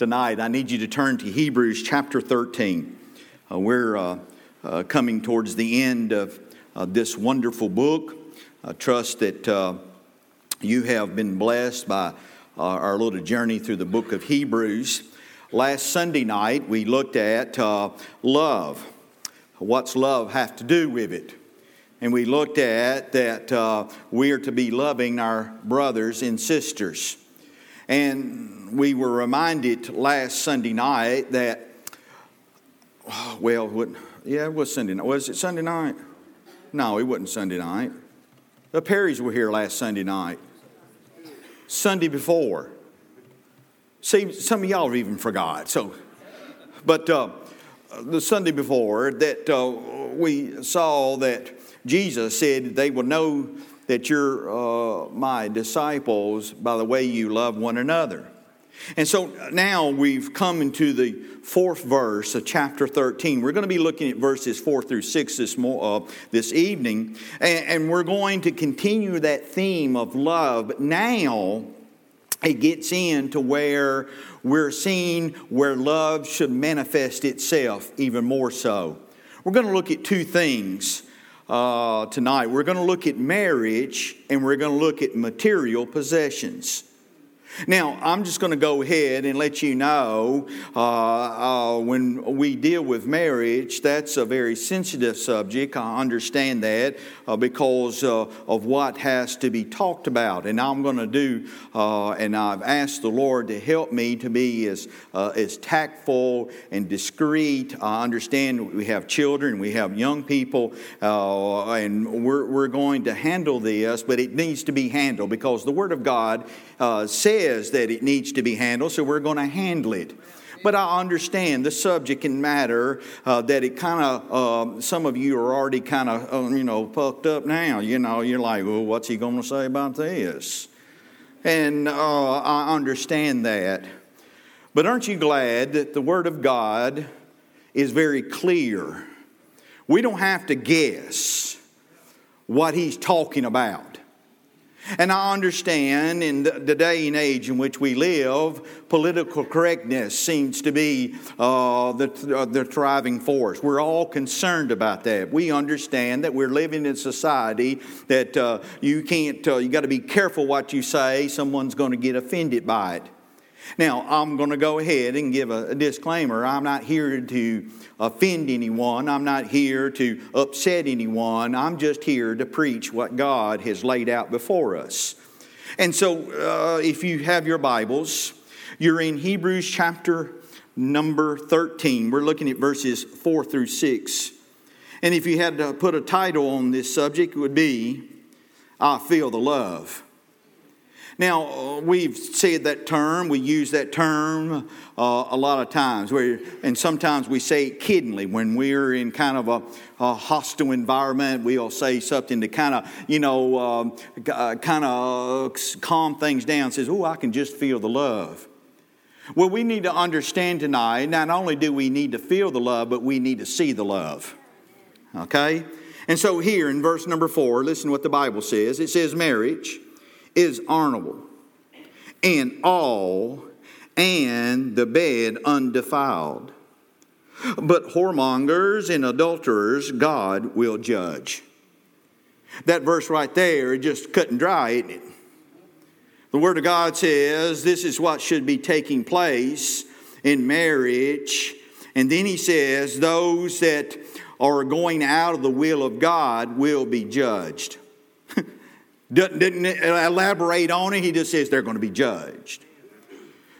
tonight, I need you to turn to Hebrews chapter 13. Uh, we're uh, uh, coming towards the end of uh, this wonderful book. I trust that uh, you have been blessed by uh, our little journey through the book of Hebrews. Last Sunday night, we looked at love. What's love have to do with it? And we looked at that we are to be loving our brothers and sisters. And we were reminded last Sunday night that, well, what, yeah, it was Sunday night. Was it Sunday night? No, it wasn't Sunday night. The Perrys were here last Sunday night. Sunday before. See, some of y'all have even forgot. So, but uh, the Sunday before that uh, we saw that Jesus said they will know that you're uh, my disciples by the way you love one another. And so now we've come into the fourth verse of chapter 13. We're going to be looking at verses 4 through 6 this, uh, this evening, and, and we're going to continue that theme of love. But now it gets into where we're seeing where love should manifest itself even more so. We're going to look at two things uh, tonight. We're going to look at marriage and we're going to look at material possessions. Now, I'm just going to go ahead and let you know uh, uh, when we deal with marriage, that's a very sensitive subject. I understand that uh, because uh, of what has to be talked about. And I'm going to do, uh, and I've asked the Lord to help me to be as, uh, as tactful and discreet. I understand we have children, we have young people, and we're, we're going to handle this, but it needs to be handled because the Word of God says says that it needs to be handled, so we're going to handle it. But I understand the subject and matter uh, that it kind of, uh, some of you are already kind of, uh, you know, pucked up now. You know, you're like, well, what's he going to say about this? And uh, I understand that. But aren't you glad that the Word of God is very clear? We don't have to guess what He's talking about. And I understand in the day and age in which we live, political correctness seems to be uh, the, uh, the thriving force. We're all concerned about that. We understand that we're living in a society that uh, you can't, uh, you got to be careful what you say, someone's going to get offended by it. Now, I'm going to go ahead and give a, disclaimer. I'm not here to offend anyone. I'm not here to upset anyone. I'm just here to preach what God has laid out before us. And so, uh, if you have your Bibles, you're in Hebrews chapter number 13. We're looking at verses 4 through 6. And if you had to put a title on this subject, it would be I Feel the Love. Now, we've said that term, we use that term uh, a lot of times, where, and sometimes we say it kiddingly when we're in kind of a, a hostile environment. We'll say something to kind of, you know, um, uh, kind of calm things down, says, Oh, I can just feel the love. Well, we need to understand tonight not only do we need to feel the love, but we need to see the love. Okay? And so, here in verse number four, listen to what the Bible says it says, Marriage is honorable, and all and the bed undefiled. But whoremongers and adulterers God will judge. That verse right there just cut and dry, isn't it? The Word of God says this is what should be taking place in marriage. And then he says, those that are going out of the will of God will be judged. Didn't elaborate on it, he just says they're going to be judged.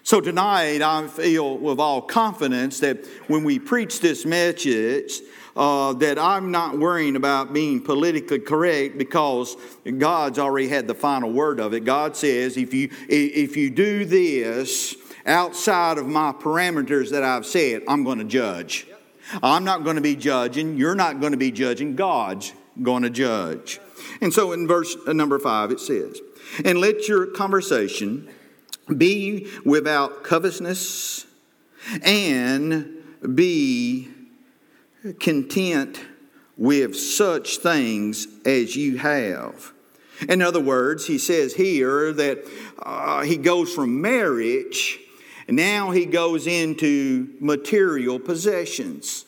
So tonight, I feel with all confidence that when we preach this message, uh, that I'm not worrying about being politically correct because God's already had the final word of it. God says, if you if you do this outside of my parameters that I've said, I'm going to judge. I'm not going to be judging. You're not going to be judging. God's going to judge. And so in verse uh, number five, it says, And let your conversation be without covetousness, and be content with such things as you have. In other words, he says here that uh, he goes from marriage Now he goes into material possessions.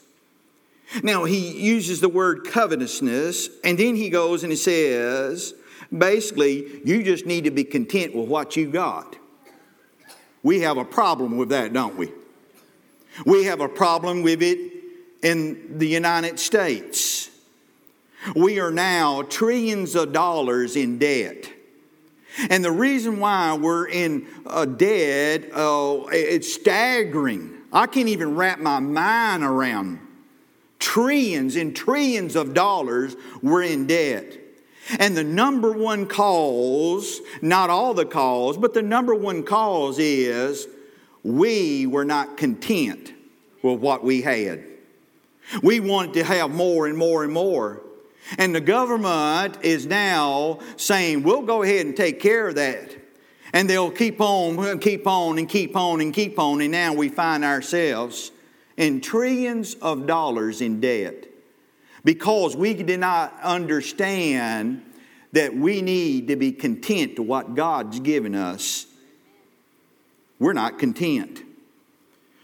Now he uses the word covetousness, and then he goes and he says, basically, you just need to be content with what you got. We have a problem with that, don't we? We have a problem with it in the United States. We are now trillions of dollars in debt. And the reason why we're in a debt, uh, it's staggering. I can't even wrap my mind around trillions and trillions of dollars we're in debt. And the number one cause, not all the cause, but the number one cause is we were not content with what we had. We wanted to have more and more and more. And the government is now saying, we'll go ahead and take care of that. And they'll keep on, keep on, and keep on, and keep on. And now we find ourselves in trillions of dollars in debt because we did not understand that we need to be content to what God's given us. We're not content.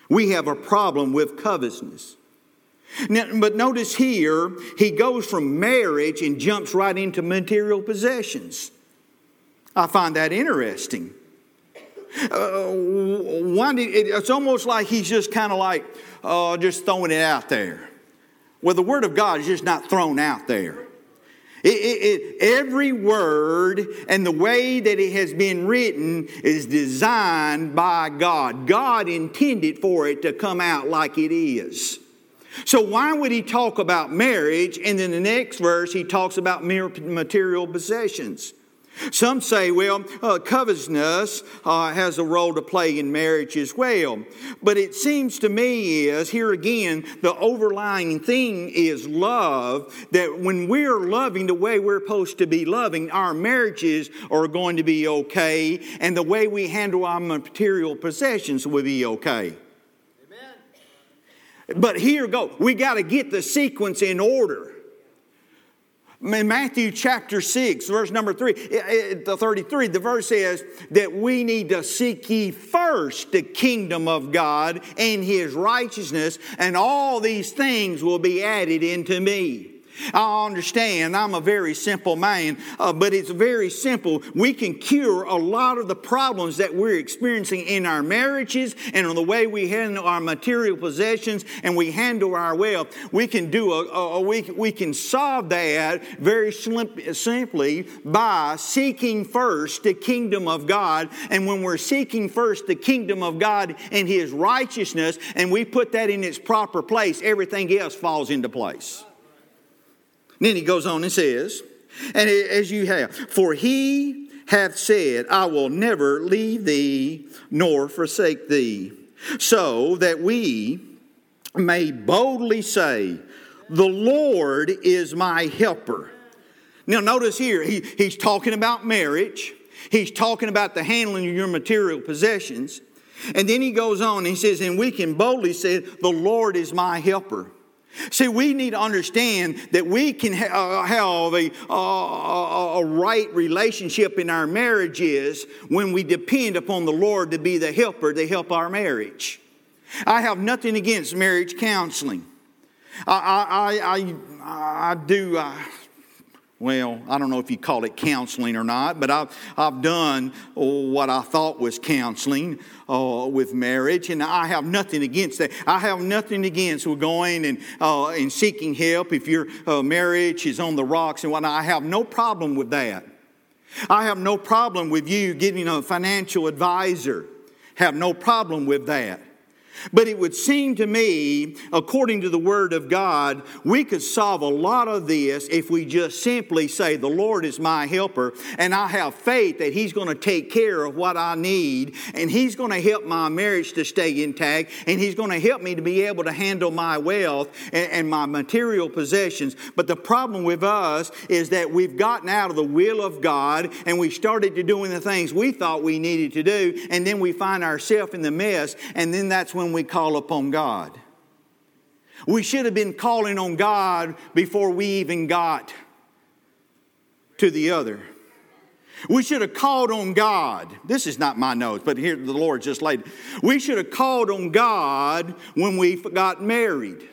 We have a problem with covetousness. Now, but notice here, he goes from marriage and jumps right into material possessions. I find that interesting. Uh, one, it's almost like he's just kind of like uh, just throwing it out there. Well, the Word of God is just not thrown out there. It, it, it, every word and the way that it has been written is designed by God. God intended for it to come out like it is. So, why would he talk about marriage and then the next verse he talks about material possessions? Some say, well, uh, covetousness uh, has a role to play in marriage as well. But it seems to me is, here again, the overlying thing is love, that when we're loving the way we're supposed to be loving, our marriages are going to be okay, and the way we handle our material possessions will be okay. Amen. But here go, we got to get the sequence in order. In Matthew chapter 6, verse number 3, eh, eh, the 33, the verse says that we need to seek ye first the kingdom of God and his righteousness, and all these things will be added into me. I understand I'm a very simple man, uh, but it's very simple. We can cure a lot of the problems that we're experiencing in our marriages and on the way we handle our material possessions and we handle our wealth. We can do a, a we, we can solve that very simply by seeking first the kingdom of God. And when we're seeking first the kingdom of God and His righteousness, and we put that in its proper place, everything else falls into place. Then he goes on and says, and as you have, for he hath said, I will never leave thee nor forsake thee, so that we may boldly say, The Lord is my helper. Now, notice here, he, he's talking about marriage, he's talking about the handling of your material possessions. And then he goes on, and he says, And we can boldly say, The Lord is my helper. See, we need to understand that we can ha- uh, have a, a, a right relationship in our marriages when we depend upon the Lord to be the helper to help our marriage. I have nothing against marriage counseling. I, I, I, I do. Uh, well, I don't know if you call it counseling or not, but I've, I've done what I thought was counseling uh, with marriage, and I have nothing against that. I have nothing against going and, uh, and seeking help if your uh, marriage is on the rocks and whatnot. I have no problem with that. I have no problem with you getting a financial advisor. Have no problem with that. But it would seem to me, according to the Word of God, we could solve a lot of this if we just simply say, The Lord is my helper, and I have faith that He's going to take care of what I need, and He's going to help my marriage to stay intact, and He's going to help me to be able to handle my wealth and, and my material possessions. But the problem with us is that we've gotten out of the will of God and we started to doing the things we thought we needed to do, and then we find ourselves in the mess, and then that's when when we call upon God. We should have been calling on God before we even got to the other. We should have called on God. This is not my notes, but here the Lord just laid. We should have called on God when we got married.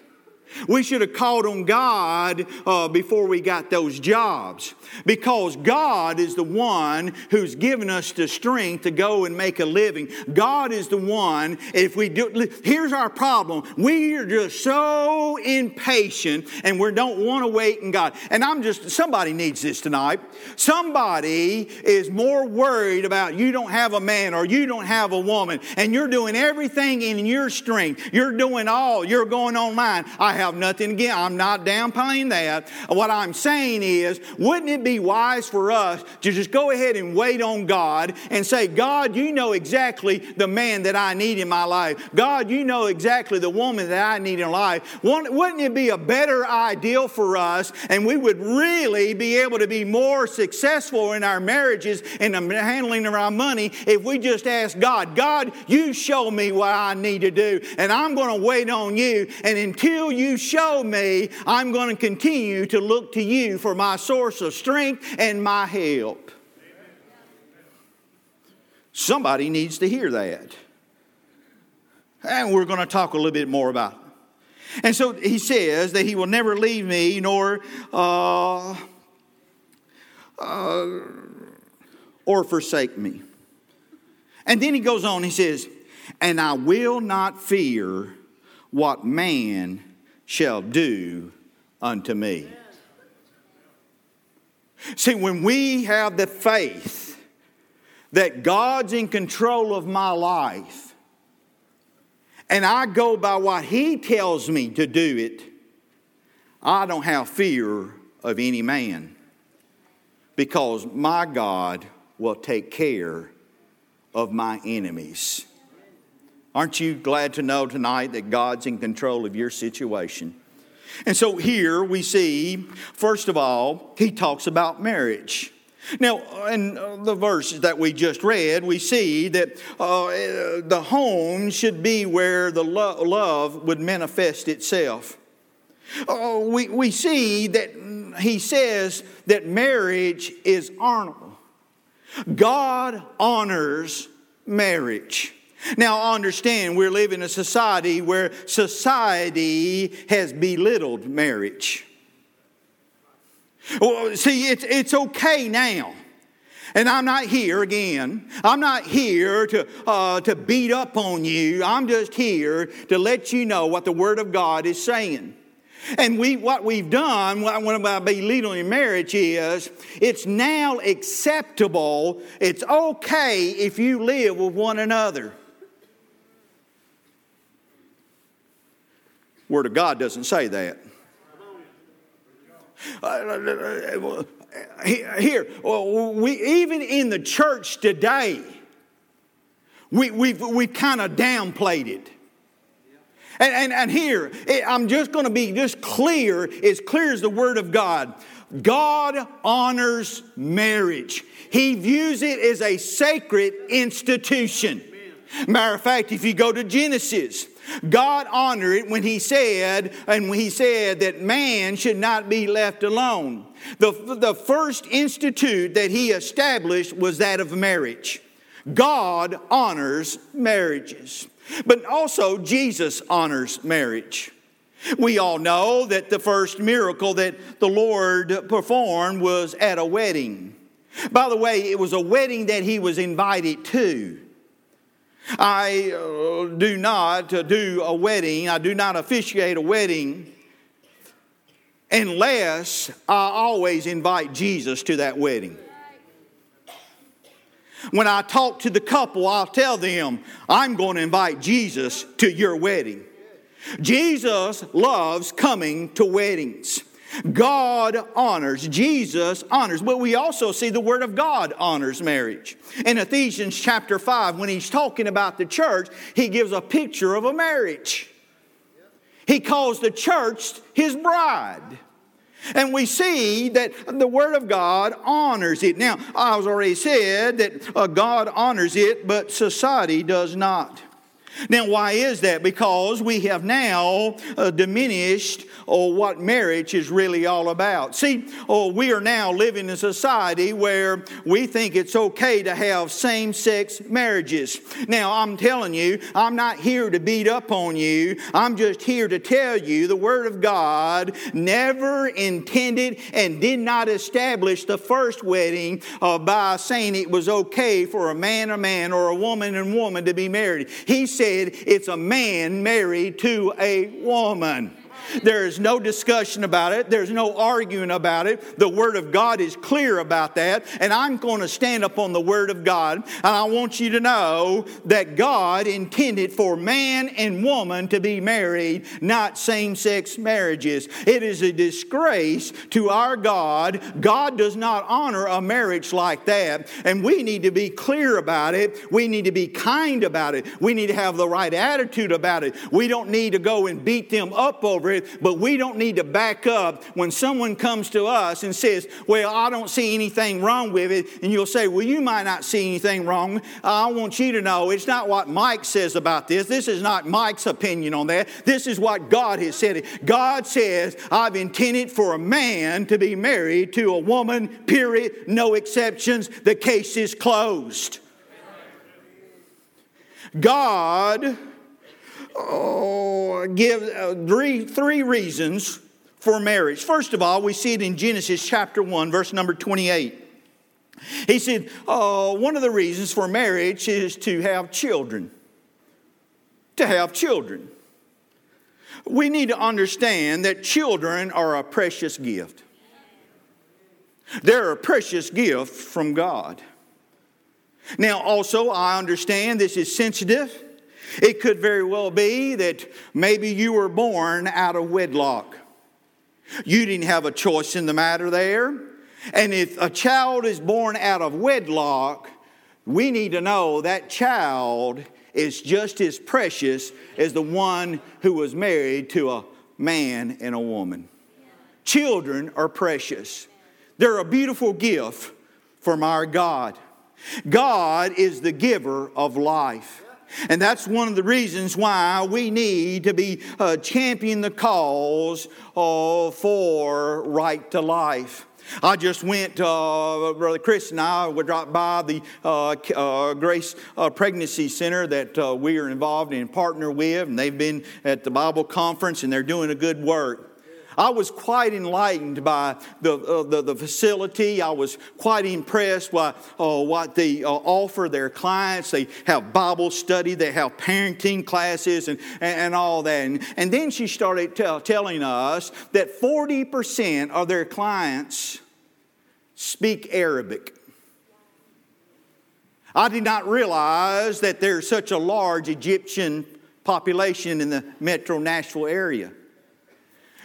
We should have called on God uh, before we got those jobs because God is the one who's given us the strength to go and make a living. God is the one, if we do, here's our problem. We are just so impatient and we don't want to wait in God. And I'm just, somebody needs this tonight. Somebody is more worried about you don't have a man or you don't have a woman and you're doing everything in your strength. You're doing all, you're going online. I have nothing again. I'm not downplaying that. What I'm saying is, wouldn't it be wise for us to just go ahead and wait on God and say, God, you know exactly the man that I need in my life. God, you know exactly the woman that I need in life. Wouldn't it be a better ideal for us and we would really be able to be more successful in our marriages and the handling of our money if we just ask God, God, you show me what I need to do and I'm going to wait on you. And until you show me, I'm going to continue to look to you for my source of strength strength and my help. Somebody needs to hear that. And we're going to talk a little bit more about it. And so he says that he will never leave me nor uh, uh, or forsake me. And then he goes on, he says, And I will not fear what man shall do unto me. See, when we have the faith that God's in control of my life, and I go by what He tells me to do it, I don't have fear of any man because my God will take care of my enemies. Aren't you glad to know tonight that God's in control of your situation? And so here we see, first of all, he talks about marriage. Now, in the verses that we just read, we see that uh, the home should be where the lo- love would manifest itself. Uh, we, we see that he says that marriage is honorable. God honors marriage. Now, understand, we're living in a society where society has belittled marriage. Well, see, it's, it's okay now. And I'm not here again. I'm not here to, uh, to beat up on you. I'm just here to let you know what the Word of God is saying. And we, what we've done, what I want to be belittling in marriage is, it's now acceptable. It's okay if you live with one another. Word of God doesn't say that. Uh, here, we, even in the church today, we, we've, we've kind of downplayed it. And, and, and here, I'm just going to be just clear, as clear as the Word of God. God honors marriage. He views it as a sacred institution. Matter of fact, if you go to Genesis, God honored it when He said, and when He said that man should not be left alone. The, the first institute that He established was that of marriage. God honors marriages. But also, Jesus honors marriage. We all know that the first miracle that the Lord performed was at a wedding. By the way, it was a wedding that he was invited to. I uh, do not uh, do a wedding, I do not officiate a wedding unless I always invite Jesus to that wedding. When I talk to the couple, I'll tell them, I'm going to invite Jesus to your wedding. Jesus loves coming to weddings. God honors, Jesus honors, but we also see the Word of God honors marriage. In Ephesians chapter 5, when he's talking about the church, he gives a picture of a marriage. He calls the church his bride. And we see that the Word of God honors it. Now, I was already said that uh, God honors it, but society does not. Now, why is that? Because we have now uh, diminished uh, what marriage is really all about. See, uh, we are now living in a society where we think it's okay to have same sex marriages. Now, I'm telling you, I'm not here to beat up on you. I'm just here to tell you the Word of God never intended and did not establish the first wedding uh, by saying it was okay for a man a man or a woman and woman to be married. He said, said it's a man married to a woman. There is no discussion about it. There's no arguing about it. The Word of God is clear about that. And I'm going to stand up on the Word of God. And I want you to know that God intended for man and woman to be married, not same sex marriages. It is a disgrace to our God. God does not honor a marriage like that. And we need to be clear about it. We need to be kind about it. We need to have the right attitude about it. We don't need to go and beat them up over it but we don't need to back up when someone comes to us and says, Well, I don't see anything wrong with it. And you'll say, Well, you might not see anything wrong. I want you to know it's not what Mike says about this. This is not Mike's opinion on that. This is what God has said. God says, I've intended for a man to be married to a woman, period, no exceptions. The case is closed. God oh, give uh, three, three reasons for marriage. First of all, we see it in Genesis chapter 1, verse number 28. He said, uh, one of the reasons for marriage is to have children. To have children. We need to understand that children are a precious gift. They're a precious gift from God. Now, also, I understand this is sensitive it could very well be that maybe you were born out of wedlock. You didn't have a choice in the matter there. And if a child is born out of wedlock, we need to know that child is just as precious as the one who was married to a man and a woman. Children are precious, they're a beautiful gift from our God. God is the giver of life. And that's one of the reasons why we need to be uh, championing the cause uh, for right to life. I just went, uh, Brother Chris and I would drop by the uh, uh, Grace uh, Pregnancy Center that uh, we are involved in, partner with, and they've been at the Bible conference and they're doing a good work. I was quite enlightened by the, uh, the, the, facility. I was quite impressed by uh, what they uh, offer their clients. They have Bible study, they have parenting classes, and, and, and all that. And, and, then she started tell, telling us that 40% of their clients speak Arabic. I did not realize that there's such a large Egyptian population in the metro Nashville area.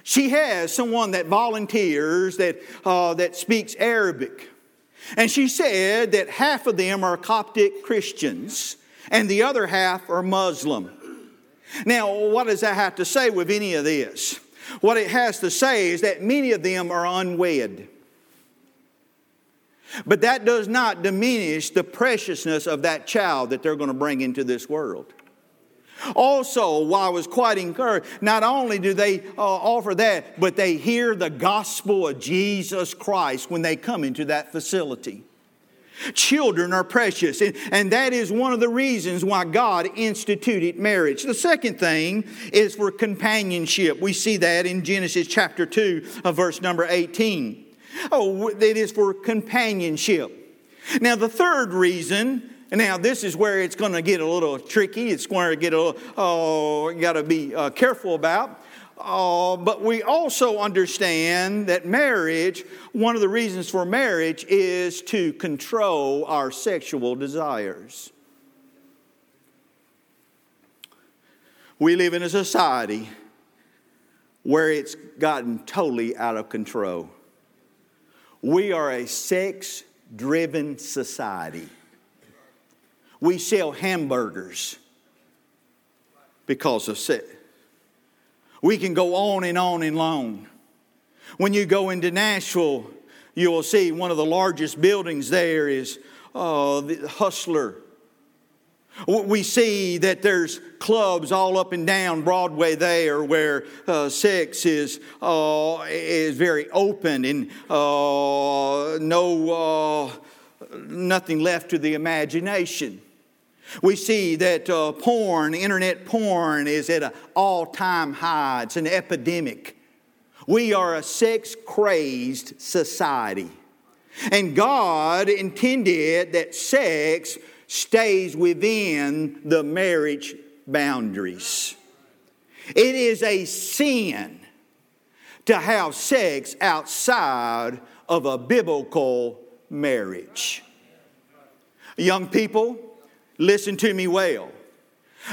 She has someone that volunteers that, uh, that speaks Arabic. And she said that half of them are Coptic Christians and the other half are Muslim. Now, what does that have to say with any of this? What it has to say is that many of them are unwed. But that does not diminish the preciousness of that child that they're going to bring into this world. Also, while I was quite encouraged, not only do they uh, offer that, but they hear the gospel of Jesus Christ when they come into that facility. Children are precious, and, and that is one of the reasons why God instituted marriage. The second thing is for companionship. We see that in Genesis chapter 2, of verse number 18. Oh, it is for companionship. Now, the third reason and now this is where it's going to get a little tricky. It's going to get a little, oh, you got to be uh, careful about. Uh, but we also understand that marriage, one of the reasons for marriage is to control our sexual desires. We live in a society where it's gotten totally out of control. We are a sex driven society. We sell hamburgers because of sex. We can go on and on and on. When you go into Nashville, you will see one of the largest buildings there is uh, the Hustler. We see that there's clubs all up and down Broadway there where uh, sex is, uh, is very open and uh, no, uh, nothing left to the imagination. We see that uh, porn, internet porn, is at an all time high. It's an epidemic. We are a sex crazed society. And God intended that sex stays within the marriage boundaries. It is a sin to have sex outside of a biblical marriage. Young people, listen to me well.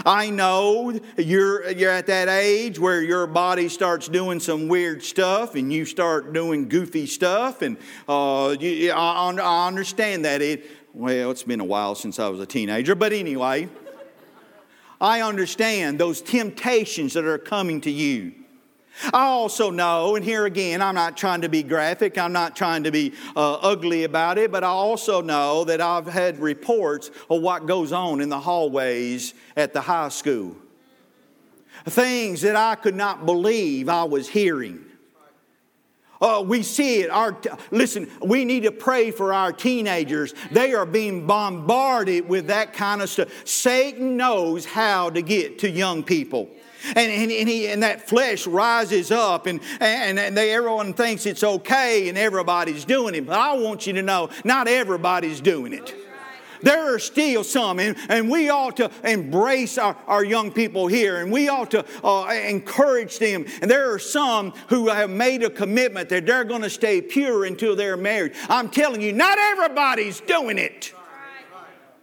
I know you're, you're at that age where your body starts doing some weird stuff and you start doing goofy stuff, and uh, you, I, I understand that. It, well, it's been a while since I was a teenager, but anyway, I understand those temptations that are coming to you. I also know, and here again, I'm not trying to be graphic, I'm not trying to be uh, ugly about it, but I also know that I've had reports of what goes on in the hallways at the high school. Things that I could not believe I was hearing. Uh, we see it. Our, listen, we need to pray for our teenagers. They are being bombarded with that kind of stuff. Satan knows how to get to young people. And, and, and, he, and that flesh rises up, and, and, and they, everyone thinks it's okay, and everybody's doing it. But I want you to know, not everybody's doing it. There are still some, and, and we ought to embrace our, our young people here, and we ought to uh, encourage them. And there are some who have made a commitment that they're going to stay pure until they're married. I'm telling you, not everybody's doing it.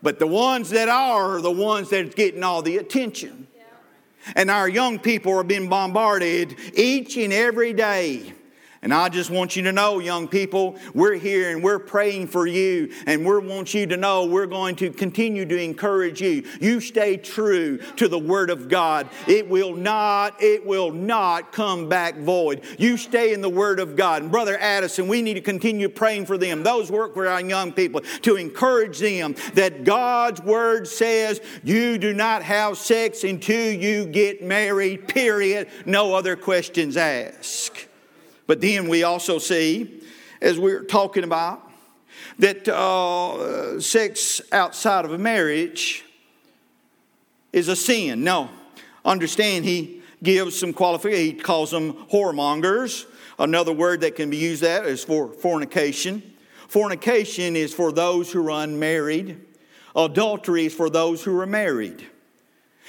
But the ones that are, are the ones that's getting all the attention. And our young people are being bombarded each and every day and I just want you to know, young people, we're here and we're praying for you. And we want you to know we're going to continue to encourage you. You stay true to the Word of God. It will not, it will not come back void. You stay in the Word of God. And Brother Addison, we need to continue praying for them. Those work for our young people to encourage them that God's Word says you do not have sex until you get married, period. No other questions asked. But then we also see, as we are talking about, that uh, sex outside of a marriage is a sin. No, understand he gives some qualifications. He calls them whoremongers. Another word that can be used that is for fornication. Fornication is for those who are unmarried. Adultery is for those who are married.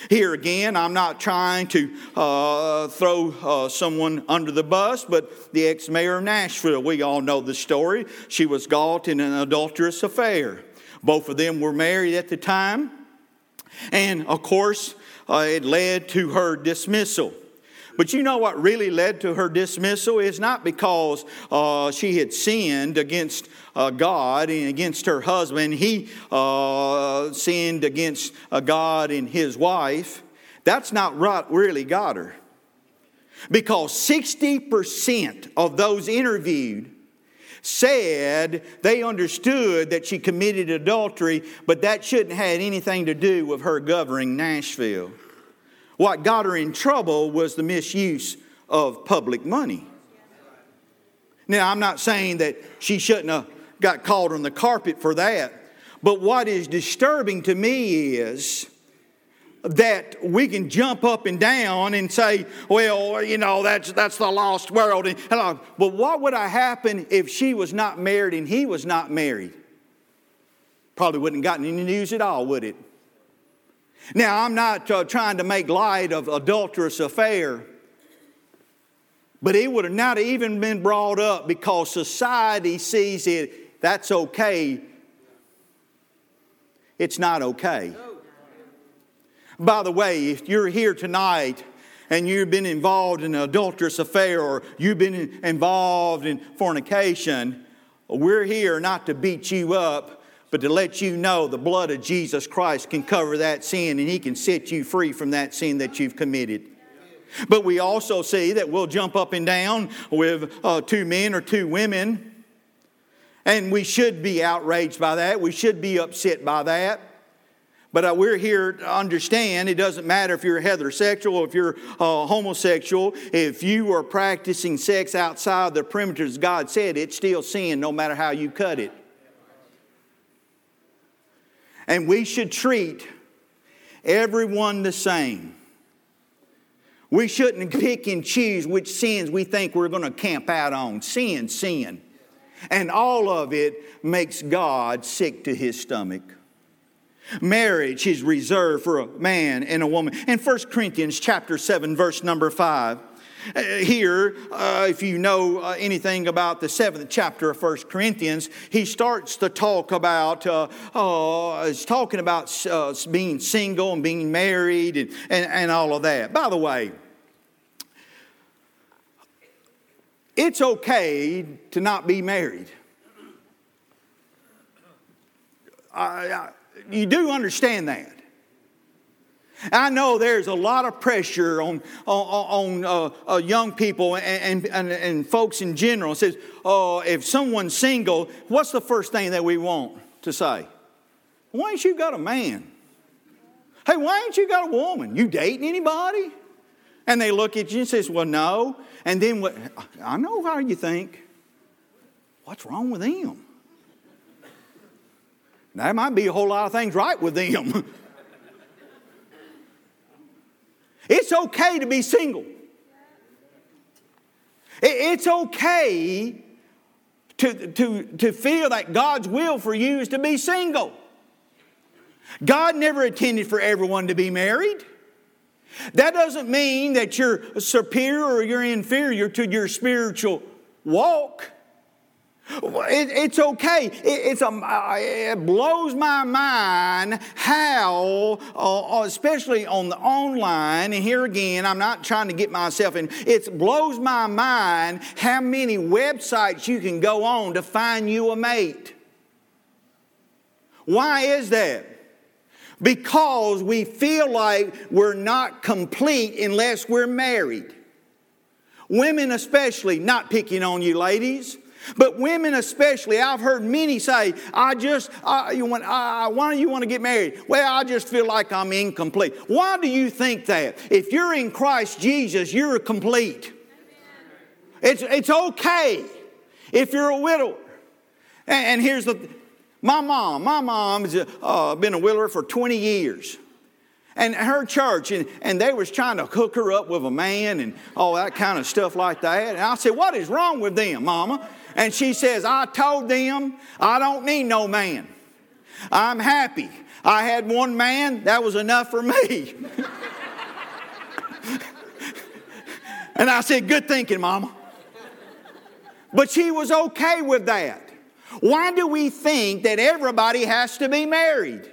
Here again, I'm not trying to uh, throw uh, someone under the bus, but the ex mayor of Nashville, we all know the story. She was caught in an adulterous affair. Both of them were married at the time, and of course, uh, it led to her dismissal. But you know what really led to her dismissal is not because uh, she had sinned against uh, God and against her husband. He uh, sinned against uh, God and his wife. That's not what really got her. Because 60% of those interviewed said they understood that she committed adultery, but that shouldn't have anything to do with her governing Nashville. What got her in trouble was the misuse of public money. Now, I'm not saying that she shouldn't have got called on the carpet for that, but what is disturbing to me is that we can jump up and down and say, well, you know, that's, that's the lost world. And, but what would have happened if she was not married and he was not married? Probably wouldn't have gotten any news at all, would it? Now, I'm not uh, trying to make light of adulterous affair, but it would have not even been brought up because society sees it, that's okay. It's not okay. By the way, if you're here tonight and you've been involved in an adulterous affair or you've been involved in fornication, we're here not to beat you up but to let you know the blood of Jesus Christ can cover that sin and He can set you free from that sin that you've committed. But we also see that we'll jump up and down with uh, two men or two women, and we should be outraged by that. We should be upset by that. But uh, we're here to understand it doesn't matter if you're heterosexual, if you're uh, homosexual, if you are practicing sex outside the perimeters God said, it's still sin no matter how you cut it. And we should treat everyone the same. We shouldn't pick and choose which sins we think we're going to camp out on. Sin, sin. And all of it makes God sick to his stomach. Marriage is reserved for a man and a woman. In 1 Corinthians chapter 7, verse number 5, uh, here, uh, if you know uh, anything about the seventh chapter of First Corinthians, he starts to talk about, uh, uh talking about uh, being single and being married and, and, and all of that. By the way, it's okay to not be married. I, I, you do understand that. I know there's a lot of pressure on, on, uh, uh, young people and, and, and, folks in general. It says, oh, if someone's single, what's the first thing that we want to say? Why ain't you got a man? Hey, why ain't you got a woman? You dating anybody? And they look at you and says, well, no. And then what, I know how you think. What's wrong with them? There might be a whole lot of things right with them. it's okay to be single. It's okay to, to, to feel that God's will for you is to be single. God never intended for everyone to be married. That doesn't mean that you're superior or you're inferior to your spiritual walk. It, it's okay. It, it's a, it blows my mind how, uh, especially on the online, and here again, I'm not trying to get myself in, it blows my mind how many websites you can go on to find you a mate. Why is that? Because we feel like we're not complete unless we're married. Women, especially, not picking on you ladies. But women especially, I've heard many say, I just, I, you want, I, why do you want to get married? Well, I just feel like I'm incomplete. Why do you think that? If you're in Christ Jesus, you're complete. It's, it's okay if you're a widower. And, and here's the, my mom, my mom has uh, been a widower for 20 years and her church and, and they was trying to hook her up with a man and all that kind of stuff like that and i said what is wrong with them mama and she says, I told them I don't need no man. I'm happy. I had one man, that was enough for me. and I said, Good thinking, Mama. But she was okay with that. Why do we think that everybody has to be married?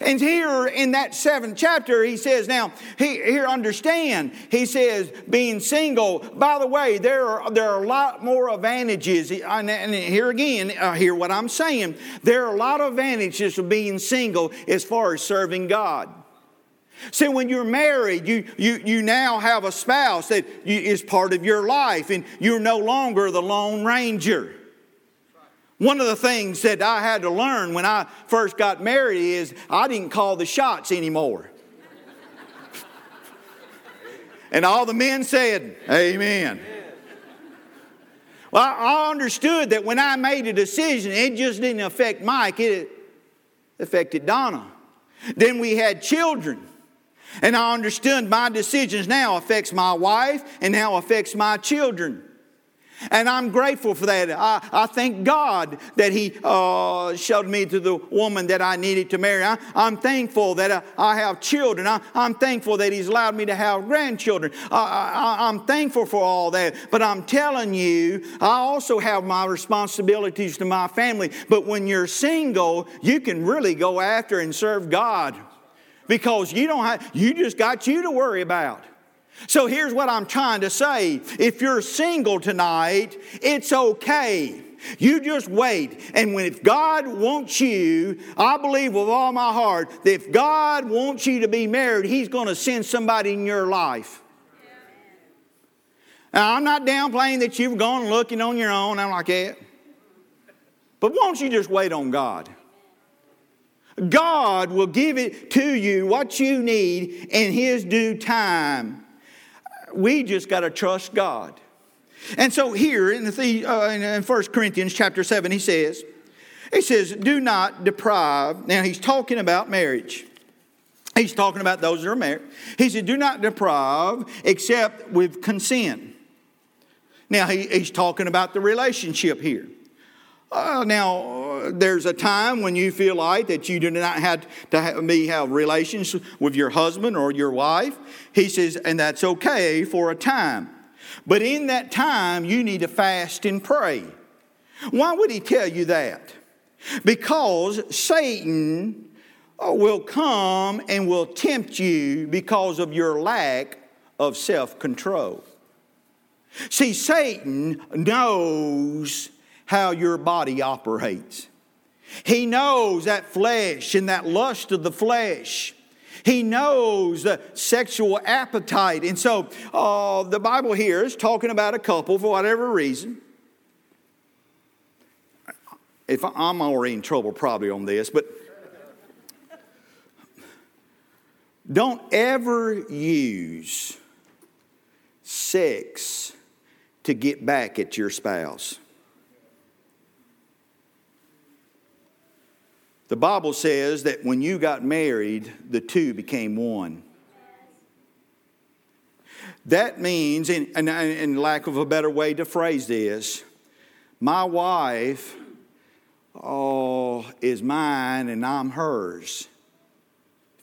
And here in that seventh chapter, he says, now, he, here understand, he says, being single, by the way, there are, there are a lot more advantages. And, and here again, uh, hear what I'm saying. There are a lot of advantages of being single as far as serving God. See, when you're married, you, you, you now have a spouse that is part of your life, and you're no longer the Lone Ranger. One of the things that I had to learn when I first got married is I didn't call the shots anymore. and all the men said, Amen. Well, I understood that when I made a decision, it just didn't affect Mike, it affected Donna. Then we had children. And I understood my decisions now affects my wife and now affects my children. And I'm grateful for that. I, I thank God that He uh, showed me to the woman that I needed to marry. I, am thankful that I, I have children. I, am thankful that He's allowed me to have grandchildren. I, am thankful for all that. But I'm telling you, I also have my responsibilities to my family. But when you're single, you can really go after and serve God because you don't have, you just got you to worry about. So here's what I'm trying to say. If you're single tonight, it's okay. You just wait. And when if God wants you, I believe with all my heart that if God wants you to be married, He's going to send somebody in your life. Now, I'm not downplaying that you've gone looking on your own. I'm like that. But why don't you just wait on God? God will give it to you what you need in His due time. We just got to trust God. And so here in, the, uh, in 1 Corinthians chapter 7, he says, he says, do not deprive. Now he's talking about marriage. He's talking about those that are married. He said, do not deprive except with consent. Now he, he's talking about the relationship here. Uh, now, there's a time when you feel like that you do not have to have, me have relations with your husband or your wife. He says, and that's okay for a time. But in that time, you need to fast and pray. Why would he tell you that? Because Satan uh, will come and will tempt you because of your lack of self control. See, Satan knows how your body operates. He knows that flesh and that lust of the flesh. He knows the sexual appetite. And so uh, the Bible here is talking about a couple for whatever reason. If I'm already in trouble probably on this, but don't ever use sex to get back at your spouse. The Bible says that when you got married, the two became one. That means, in, in, in lack of a better way to phrase this, my wife oh, is mine and I'm hers,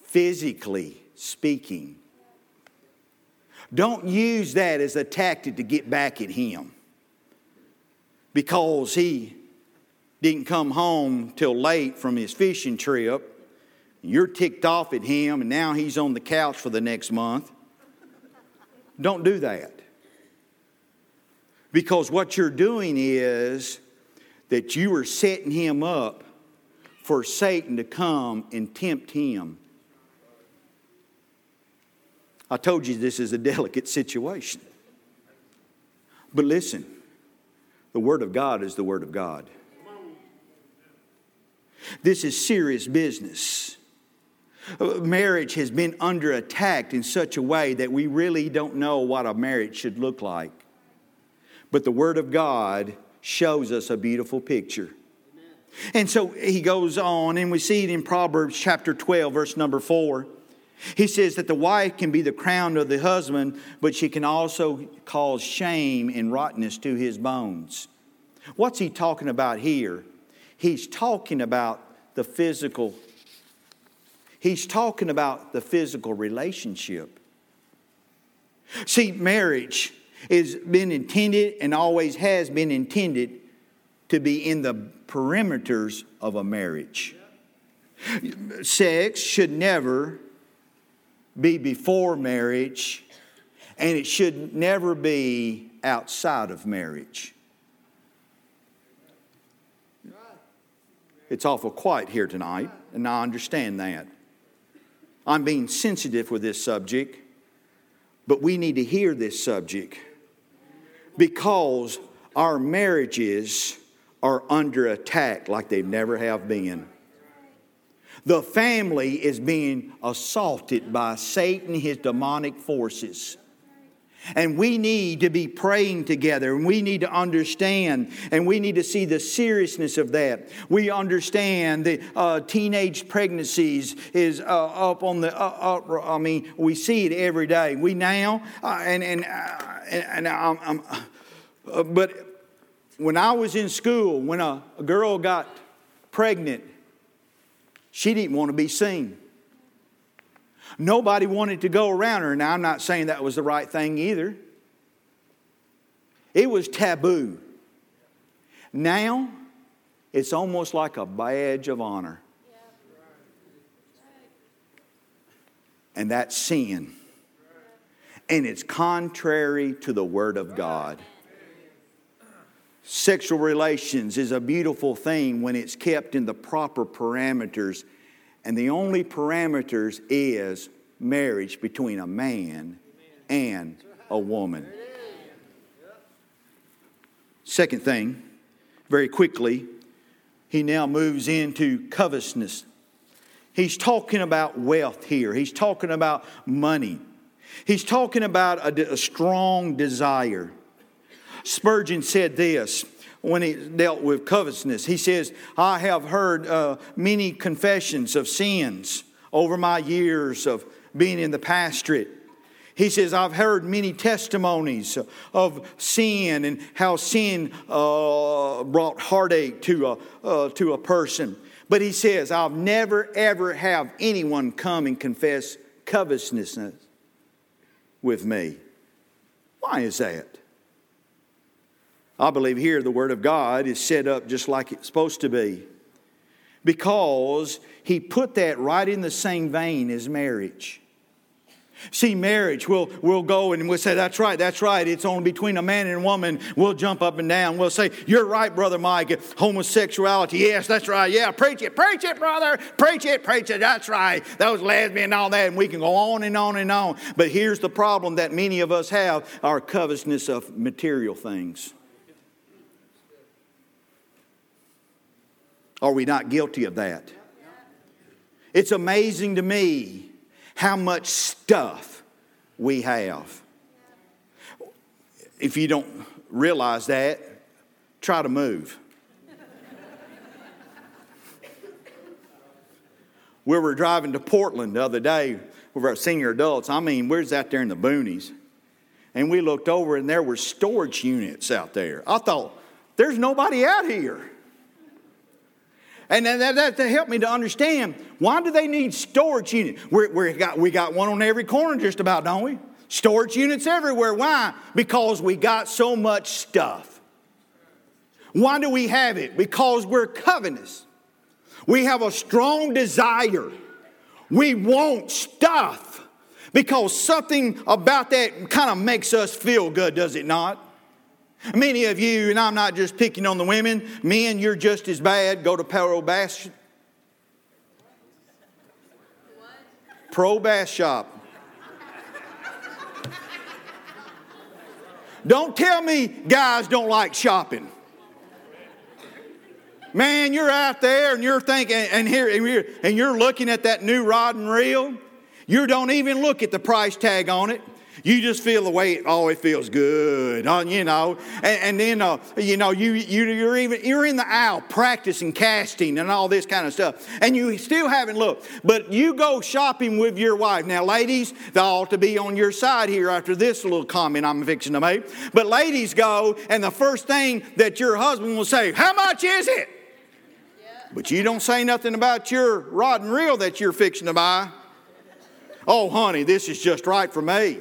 physically speaking. Don't use that as a tactic to get back at him because he didn't come home till late from his fishing trip. You're ticked off at him, and now he's on the couch for the next month. Don't do that. Because what you're doing is that you are setting him up for Satan to come and tempt him. I told you this is a delicate situation. But listen, the Word of God is the Word of God. This is serious business. Uh, marriage has been under attack in such a way that we really don't know what a marriage should look like. But the Word of God shows us a beautiful picture. And so he goes on, and we see it in Proverbs chapter 12, verse number 4. He says that the wife can be the crown of the husband, but she can also cause shame and rottenness to his bones. What's he talking about here? He's talking about the physical he's talking about the physical relationship. See marriage has been intended and always has been intended to be in the perimeters of a marriage. Sex should never be before marriage and it should never be outside of marriage It's awful quiet here tonight, and I understand that. I'm being sensitive with this subject, but we need to hear this subject because our marriages are under attack like they never have been. The family is being assaulted by Satan, his demonic forces. And we need to be praying together, and we need to understand, and we need to see the seriousness of that. We understand that uh, teenage pregnancies is uh, up on the, uh, up, I mean, we see it every day. We now, uh, and, and, uh, and, I'm, I'm uh, but when I was in school, when a, a girl got pregnant, she didn't want to be seen. Nobody wanted to go around her. Now, I'm not saying that was the right thing either. It was taboo. Now, it's almost like a badge of honor. And that's sin. And it's contrary to the Word of God. Sexual relations is a beautiful thing when it's kept in the proper parameters and the only parameters is marriage between a man and a woman. Second thing, very quickly, he now moves into covetousness. He's talking about wealth here, he's talking about money, he's talking about a, a strong desire. Spurgeon said this when he dealt with covetousness. He says, I have heard uh, many confessions of sins over my years of being in the pastorate. He says, I've heard many testimonies of sin and how sin uh, brought heartache to a, uh, to a person. But he says, I'll never ever have anyone come and confess covetousness with me. Why is that? I believe here the Word of God is set up just like it's supposed to be because He put that right in the same vein as marriage. See, marriage, we'll, we'll go and we'll say, That's right, that's right. It's only between a man and a woman. We'll jump up and down. We'll say, You're right, Brother Mike. Homosexuality, yes, that's right. Yeah, preach it, preach it, brother. Preach it, preach it. That's right. Those lesbian and all that. And we can go on and on and on. But here's the problem that many of us have our covetousness of material things. Are we not guilty of that? It's amazing to me how much stuff we have. If you don't realize that, try to move. we were driving to Portland the other day with our senior adults. I mean, we're out there in the boonies. And we looked over and there were storage units out there. I thought, there's nobody out here. And that, that, that helped me to understand why do they need storage units? we we got, we got one on every corner just about, don't we? Storage units everywhere. Why? Because we got so much stuff. Why do we have it? Because we're covetous. We have a strong desire. We want stuff because something about that kind of makes us feel good, does it not? Many of you, and I'm not just picking on the women, men, you're just as bad. Go to Pro Bass. Pro Bass Shop. Don't tell me guys don't like shopping. Man, you're out there and you're thinking, and here, and you're, and you're looking at that new rod and reel. You don't even look at the price tag on it. You just feel the way it always feels good, you know. And, and then, uh, you know, you, you, you're even you're in the aisle practicing casting and all this kind of stuff, and you still haven't looked. But you go shopping with your wife. Now, ladies, they ought to be on your side here after this little comment I'm fixing to make. But ladies go, and the first thing that your husband will say, "How much is it?" But you don't say nothing about your rod and reel that you're fixing to buy. Oh, honey, this is just right for me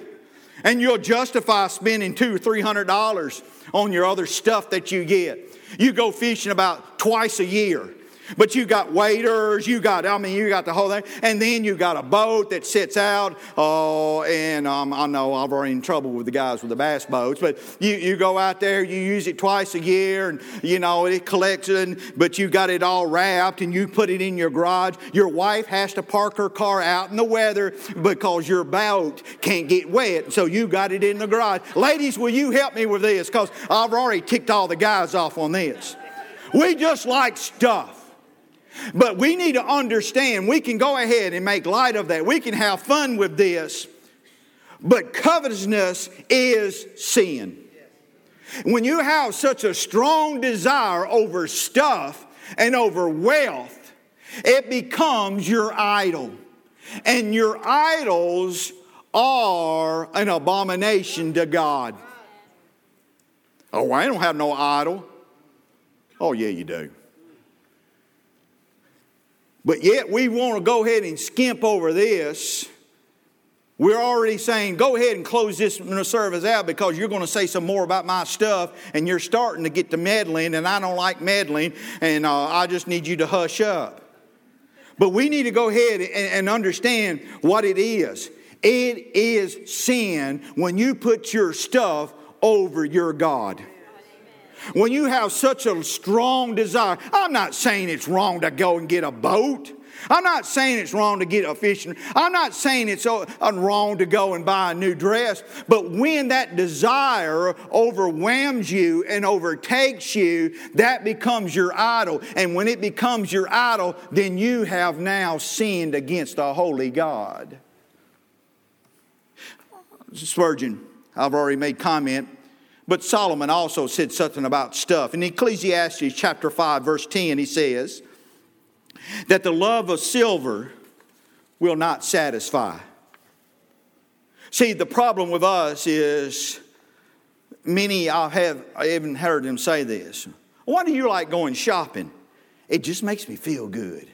and you'll justify spending two or three hundred dollars on your other stuff that you get. You go fishing about twice a year. But you got waders, you got, I mean, you got the whole thing. And then you got a boat that sits out. Oh, and um, I know I've already in trouble with the guys with the bass boats, but you, you go out there, you use it twice a year, and, you know, it collects it, but you got it all wrapped and you put it in your garage. Your wife has to park her car out in the weather because your boat can't get wet, so you got it in the garage. Ladies, will you help me with this? Because I've already ticked all the guys off on this. We just like stuff. But we need to understand we can go ahead and make light of that. We can have fun with this. But covetousness is sin. When you have such a strong desire over stuff and over wealth, it becomes your idol. And your idols are an abomination to God. Oh, I don't have no idol. Oh, yeah, you do. But yet we want to go ahead and skimp over this. We're already saying, go ahead and close this service out because you're going to say some more about my stuff and you're starting to get to meddling, and I don't like meddling, and uh, I just need you to hush up. But we need to go ahead and, and understand what it is. It is sin when you put your stuff over your God. When you have such a strong desire, I'm not saying it's wrong to go and get a boat. I'm not saying it's wrong to get a fishing. I'm not saying it's wrong to go and buy a new dress. But when that desire overwhelms you and overtakes you, that becomes your idol. And when it becomes your idol, then you have now sinned against a holy God. Spurgeon, I've already made comment, but Solomon also said something about stuff. In Ecclesiastes chapter 5, verse 10, he says, that the love of silver will not satisfy. See, the problem with us is many I have even heard them say this. Why do you like going shopping? It just makes me feel good.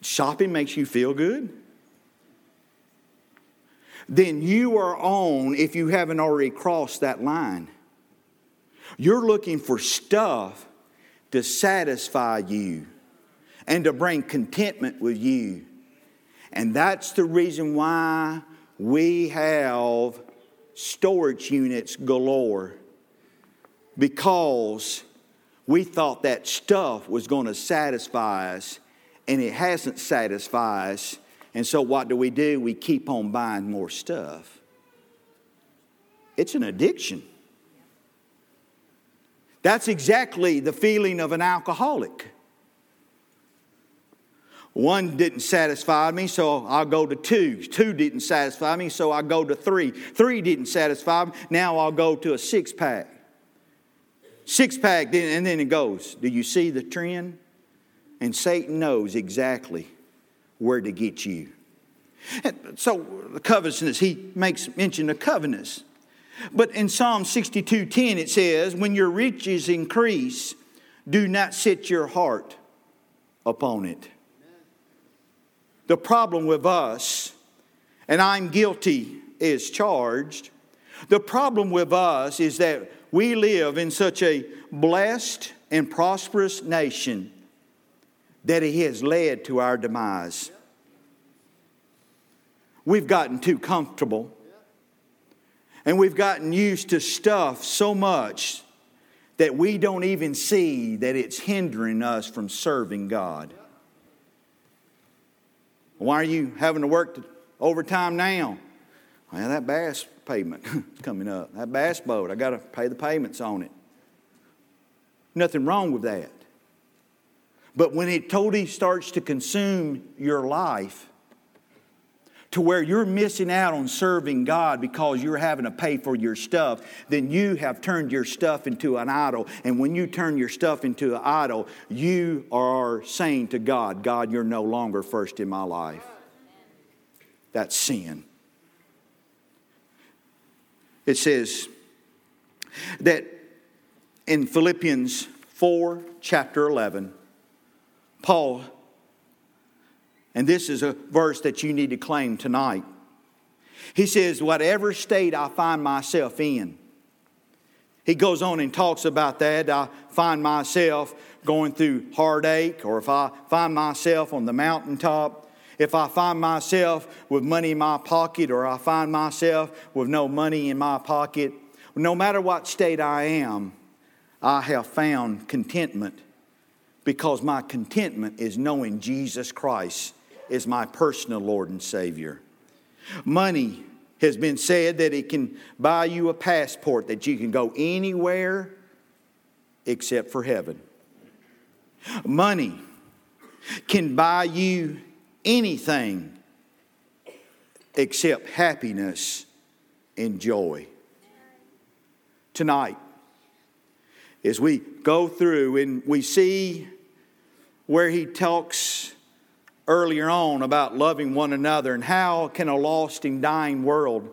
Shopping makes you feel good? Then you are on, if you haven't already crossed that line. You're looking for stuff to satisfy you and to bring contentment with you. And that's the reason why we have storage units galore because we thought that stuff was going to satisfy us and it hasn't satisfied us. And so, what do we do? We keep on buying more stuff. It's an addiction. That's exactly the feeling of an alcoholic. One didn't satisfy me, so I'll go to two. Two didn't satisfy me, so I go to three. Three didn't satisfy me, now I'll go to a six pack. Six pack, and then it goes. Do you see the trend? And Satan knows exactly where to get you. And so, the covetousness, he makes mention of covetousness. But in Psalm 62:10 it says, "When your riches increase, do not set your heart upon it." The problem with us, and I'm guilty is charged, the problem with us is that we live in such a blessed and prosperous nation that He has led to our demise. We've gotten too comfortable. And we've gotten used to stuff so much that we don't even see that it's hindering us from serving God. Why are you having to work overtime now? Well, that bass payment coming up. That bass boat, I got to pay the payments on it. Nothing wrong with that. But when it totally starts to consume your life, to where you're missing out on serving God because you're having to pay for your stuff, then you have turned your stuff into an idol. And when you turn your stuff into an idol, you are saying to God, God, you're no longer first in my life. That's sin. It says that in Philippians 4, chapter 11, Paul and this is a verse that you need to claim tonight. He says, Whatever state I find myself in, he goes on and talks about that. I find myself going through heartache, or if I find myself on the mountaintop, if I find myself with money in my pocket, or I find myself with no money in my pocket, no matter what state I am, I have found contentment because my contentment is knowing Jesus Christ is my personal Lord and Savior. Money has been said that it can buy you a passport that you can go anywhere except for heaven. Money can buy you anything except happiness and joy. Tonight, as we go through and we see where he talks earlier on about loving one another and how can a lost and dying world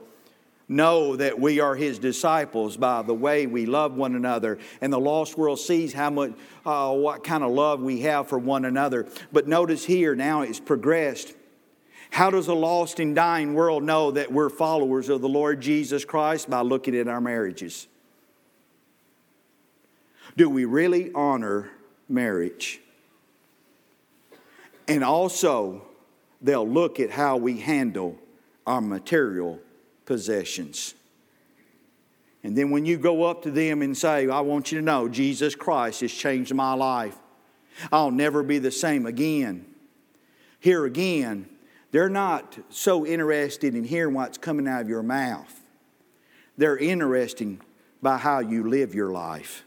know that we are his disciples by the way we love one another. And the lost world sees how much uh, what kind of love we have for one another. But notice here now it's progressed. How does a lost and dying world know that we're followers of the lord jesus christ? By looking at our marriages do we really honor marriage and also, they'll look at how we handle our material possessions. And then when you go up to them and say, I want you to know Jesus Christ has changed my life, I'll never be the same again. Here again, they're not so interested in hearing what's coming out of your mouth. They're interested by how you live your life.